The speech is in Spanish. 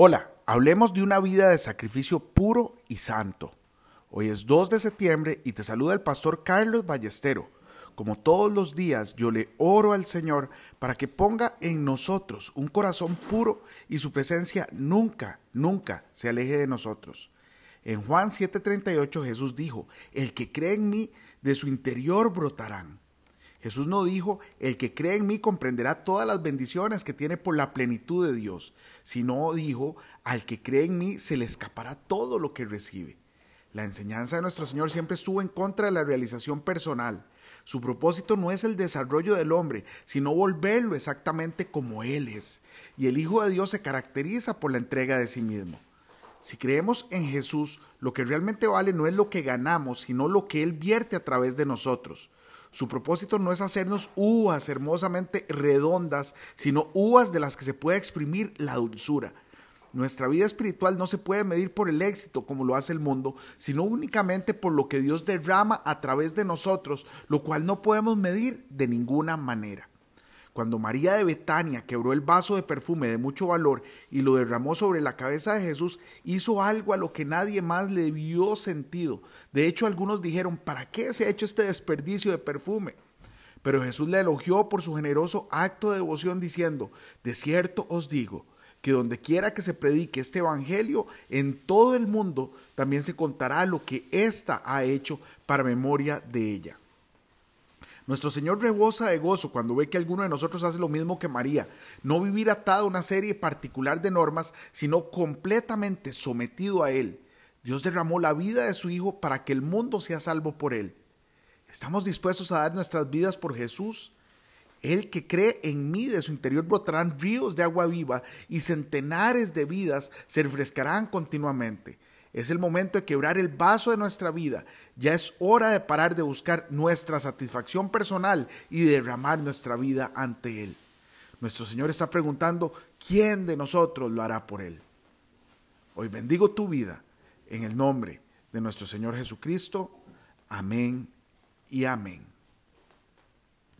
Hola, hablemos de una vida de sacrificio puro y santo. Hoy es 2 de septiembre y te saluda el pastor Carlos Ballestero. Como todos los días, yo le oro al Señor para que ponga en nosotros un corazón puro y su presencia nunca, nunca se aleje de nosotros. En Juan 7:38 Jesús dijo, el que cree en mí, de su interior brotarán. Jesús no dijo, el que cree en mí comprenderá todas las bendiciones que tiene por la plenitud de Dios, sino dijo, al que cree en mí se le escapará todo lo que recibe. La enseñanza de nuestro Señor siempre estuvo en contra de la realización personal. Su propósito no es el desarrollo del hombre, sino volverlo exactamente como Él es. Y el Hijo de Dios se caracteriza por la entrega de sí mismo. Si creemos en Jesús, lo que realmente vale no es lo que ganamos, sino lo que Él vierte a través de nosotros. Su propósito no es hacernos uvas hermosamente redondas, sino uvas de las que se puede exprimir la dulzura. Nuestra vida espiritual no se puede medir por el éxito como lo hace el mundo, sino únicamente por lo que Dios derrama a través de nosotros, lo cual no podemos medir de ninguna manera. Cuando María de Betania quebró el vaso de perfume de mucho valor y lo derramó sobre la cabeza de Jesús, hizo algo a lo que nadie más le vio sentido. De hecho, algunos dijeron, ¿para qué se ha hecho este desperdicio de perfume? Pero Jesús le elogió por su generoso acto de devoción diciendo, de cierto os digo, que donde quiera que se predique este Evangelio, en todo el mundo también se contará lo que ésta ha hecho para memoria de ella. Nuestro Señor rebosa de gozo cuando ve que alguno de nosotros hace lo mismo que María, no vivir atado a una serie particular de normas, sino completamente sometido a Él. Dios derramó la vida de su Hijo para que el mundo sea salvo por Él. ¿Estamos dispuestos a dar nuestras vidas por Jesús? El que cree en mí, de su interior brotarán ríos de agua viva y centenares de vidas se refrescarán continuamente. Es el momento de quebrar el vaso de nuestra vida. Ya es hora de parar de buscar nuestra satisfacción personal y derramar nuestra vida ante Él. Nuestro Señor está preguntando, ¿quién de nosotros lo hará por Él? Hoy bendigo tu vida en el nombre de nuestro Señor Jesucristo. Amén y amén.